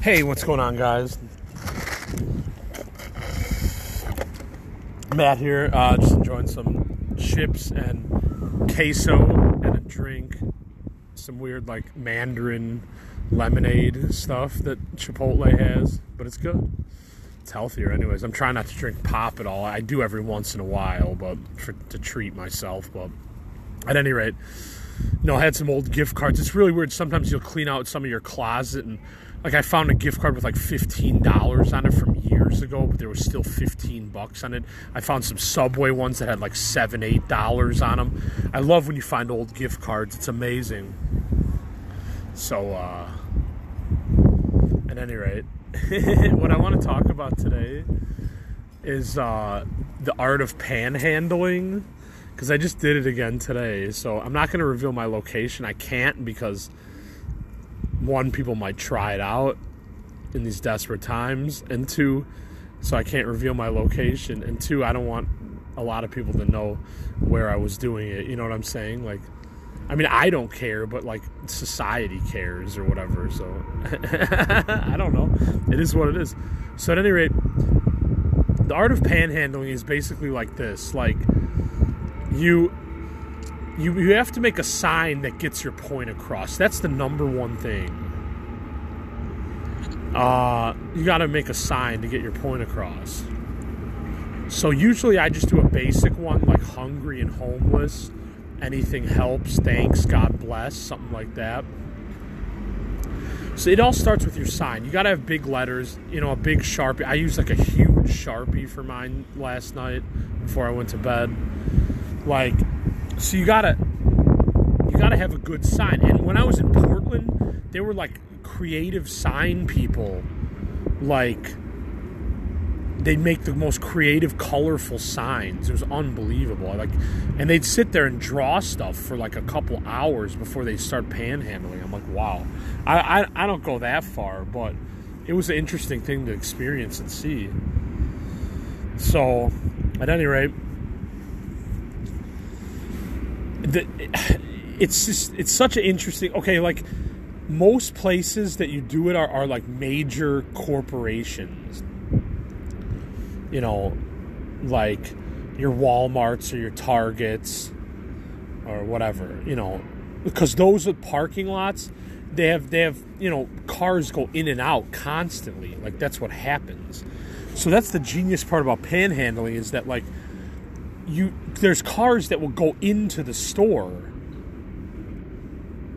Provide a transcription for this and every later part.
Hey, what's going on, guys? Matt here, uh, just enjoying some chips and queso and a drink. Some weird, like, mandarin lemonade stuff that Chipotle has, but it's good. It's healthier, anyways. I'm trying not to drink pop at all. I do every once in a while, but for, to treat myself. But at any rate, you know, I had some old gift cards. It's really weird. Sometimes you'll clean out some of your closet and like I found a gift card with like fifteen dollars on it from years ago, but there was still fifteen bucks on it. I found some Subway ones that had like seven, eight dollars on them. I love when you find old gift cards. It's amazing. So, uh, at any rate, what I want to talk about today is uh, the art of panhandling because I just did it again today. So I'm not going to reveal my location. I can't because one, people might try it out in these desperate times, and two, so I can't reveal my location, and two, I don't want a lot of people to know where I was doing it. You know what I'm saying? Like, I mean, I don't care, but like society cares or whatever. So I don't know. It is what it is. So at any rate, the art of panhandling is basically like this: like you you you have to make a sign that gets your point across. That's the number one thing. Uh, you got to make a sign to get your point across. So usually I just do a basic one like hungry and homeless. Anything helps. Thanks. God bless. Something like that. So it all starts with your sign. You got to have big letters, you know, a big Sharpie. I used like a huge Sharpie for mine last night before I went to bed. Like so you gotta you gotta have a good sign. And when I was in Portland, they were like creative sign people. Like they'd make the most creative, colorful signs. It was unbelievable. Like, and they'd sit there and draw stuff for like a couple hours before they start panhandling. I'm like, wow. I, I, I don't go that far, but it was an interesting thing to experience and see. So, at any rate, the, it's just it's such an interesting. Okay, like most places that you do it are, are like major corporations. You know, like your WalMarts or your Targets or whatever. You know, because those are parking lots. They have they have you know cars go in and out constantly. Like that's what happens. So that's the genius part about panhandling is that like you there's cars that will go into the store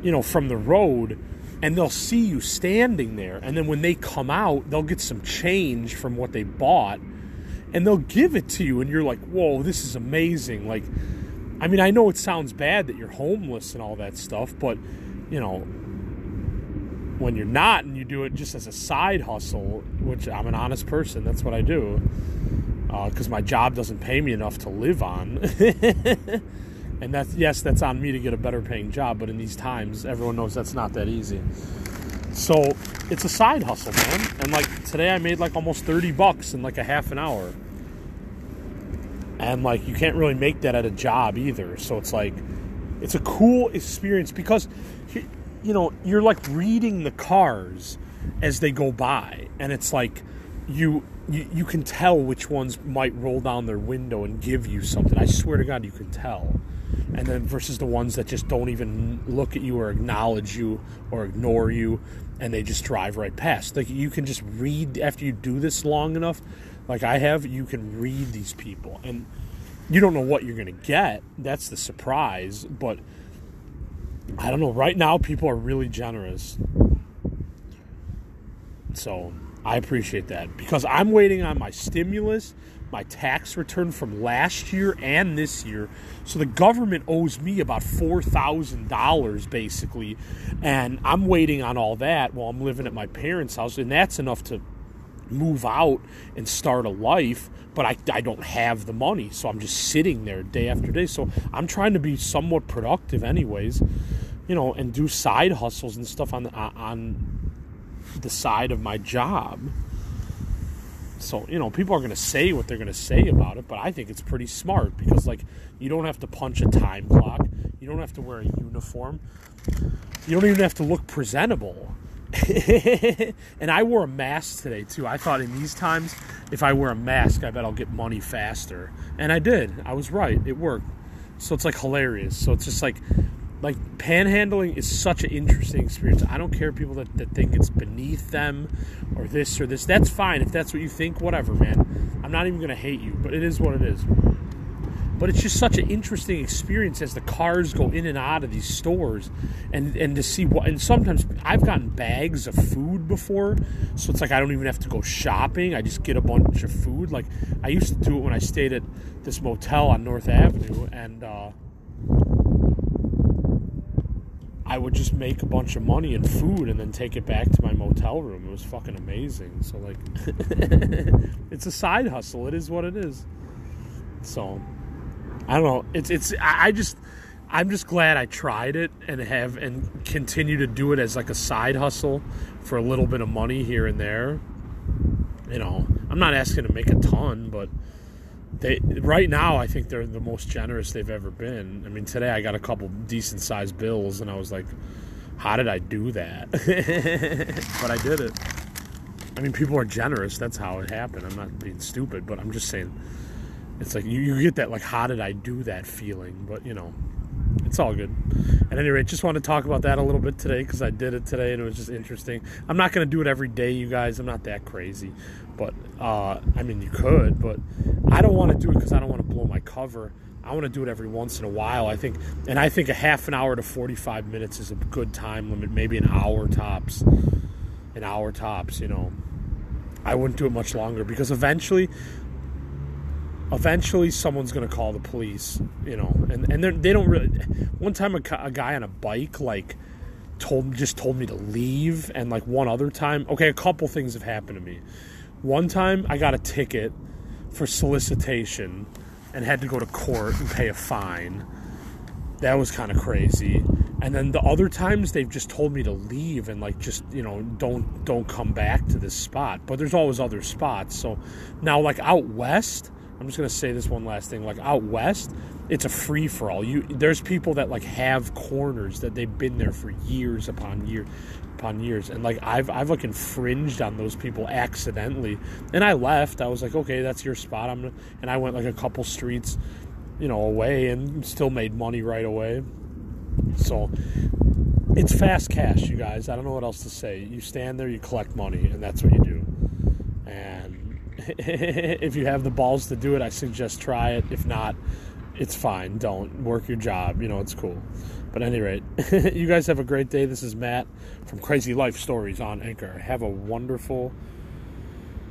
you know from the road and they'll see you standing there. And then when they come out they'll get some change from what they bought and they'll give it to you and you're like whoa this is amazing. Like i mean i know it sounds bad that you're homeless and all that stuff but you know when you're not and you do it just as a side hustle which i'm an honest person that's what i do because uh, my job doesn't pay me enough to live on. and that's yes, that's on me to get a better paying job. But in these times, everyone knows that's not that easy. So it's a side hustle, man. And like today, I made like almost thirty bucks in like a half an hour. And like you can't really make that at a job either. So it's like it's a cool experience because you know you're like reading the cars as they go by, and it's like you you, you can tell which ones might roll down their window and give you something. I swear to God, you can tell. And then versus the ones that just don't even look at you or acknowledge you or ignore you and they just drive right past. Like you can just read after you do this long enough, like I have, you can read these people and you don't know what you're going to get. That's the surprise, but I don't know. Right now people are really generous. So, I appreciate that because I'm waiting on my stimulus, my tax return from last year and this year. So the government owes me about $4,000 basically. And I'm waiting on all that while I'm living at my parents' house. And that's enough to move out and start a life. But I, I don't have the money. So I'm just sitting there day after day. So I'm trying to be somewhat productive, anyways, you know, and do side hustles and stuff on, on the side of my job. So, you know, people are going to say what they're going to say about it, but I think it's pretty smart because, like, you don't have to punch a time clock. You don't have to wear a uniform. You don't even have to look presentable. and I wore a mask today too. I thought in these times, if I wear a mask, I bet I'll get money faster. And I did. I was right. It worked. So it's like hilarious. So it's just like like panhandling is such an interesting experience. I don't care people that, that think it's beneath them or this or this. That's fine if that's what you think, whatever, man. I'm not even gonna hate you, but it is what it is. But it's just such an interesting experience as the cars go in and out of these stores, and and to see what. And sometimes I've gotten bags of food before, so it's like I don't even have to go shopping. I just get a bunch of food. Like I used to do it when I stayed at this motel on North Avenue, and. Uh, I would just make a bunch of money in food and then take it back to my motel room. It was fucking amazing. So like it's a side hustle. It is what it is. So I don't know. It's it's I just I'm just glad I tried it and have and continue to do it as like a side hustle for a little bit of money here and there. You know, I'm not asking to make a ton, but they right now I think they're the most generous they've ever been. I mean, today I got a couple decent sized bills, and I was like, "How did I do that?" but I did it. I mean, people are generous. That's how it happened. I'm not being stupid, but I'm just saying. It's like you, you get that like, "How did I do that?" feeling, but you know, it's all good. At any rate, just want to talk about that a little bit today because I did it today and it was just interesting. I'm not going to do it every day, you guys. I'm not that crazy, but uh, I mean, you could, but I don't want to do it because I don't want to blow my cover. I want to do it every once in a while. I think, and I think a half an hour to 45 minutes is a good time limit. Maybe an hour tops. An hour tops. You know, I wouldn't do it much longer because eventually eventually someone's going to call the police, you know, and and they don't really. One time, a, a, guy on a bike like told just told me to leave, and like one other time, okay, a couple things have happened to me. One time, I got a ticket for solicitation and had to go to court and pay a fine. That was kind of crazy. And then the other times they've just told me to leave and like just you know don't don't come back to this spot. But there's always other spots. So now like out west I'm just gonna say this one last thing. Like out west, it's a free for all. You there's people that like have corners that they've been there for years upon year upon years, and like I've I've like infringed on those people accidentally, and I left. I was like, okay, that's your spot. I'm and I went like a couple streets, you know, away, and still made money right away. So it's fast cash, you guys. I don't know what else to say. You stand there, you collect money, and that's what you do. And if you have the balls to do it, I suggest try it. If not, it's fine. Don't work your job. You know, it's cool. But any rate, you guys have a great day. This is Matt from Crazy Life Stories on Anchor. Have a wonderful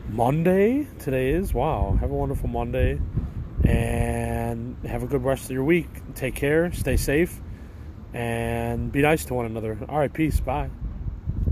Monday. Today is wow. Have a wonderful Monday, and have a good rest of your week. Take care. Stay safe, and be nice to one another. All right. Peace. Bye.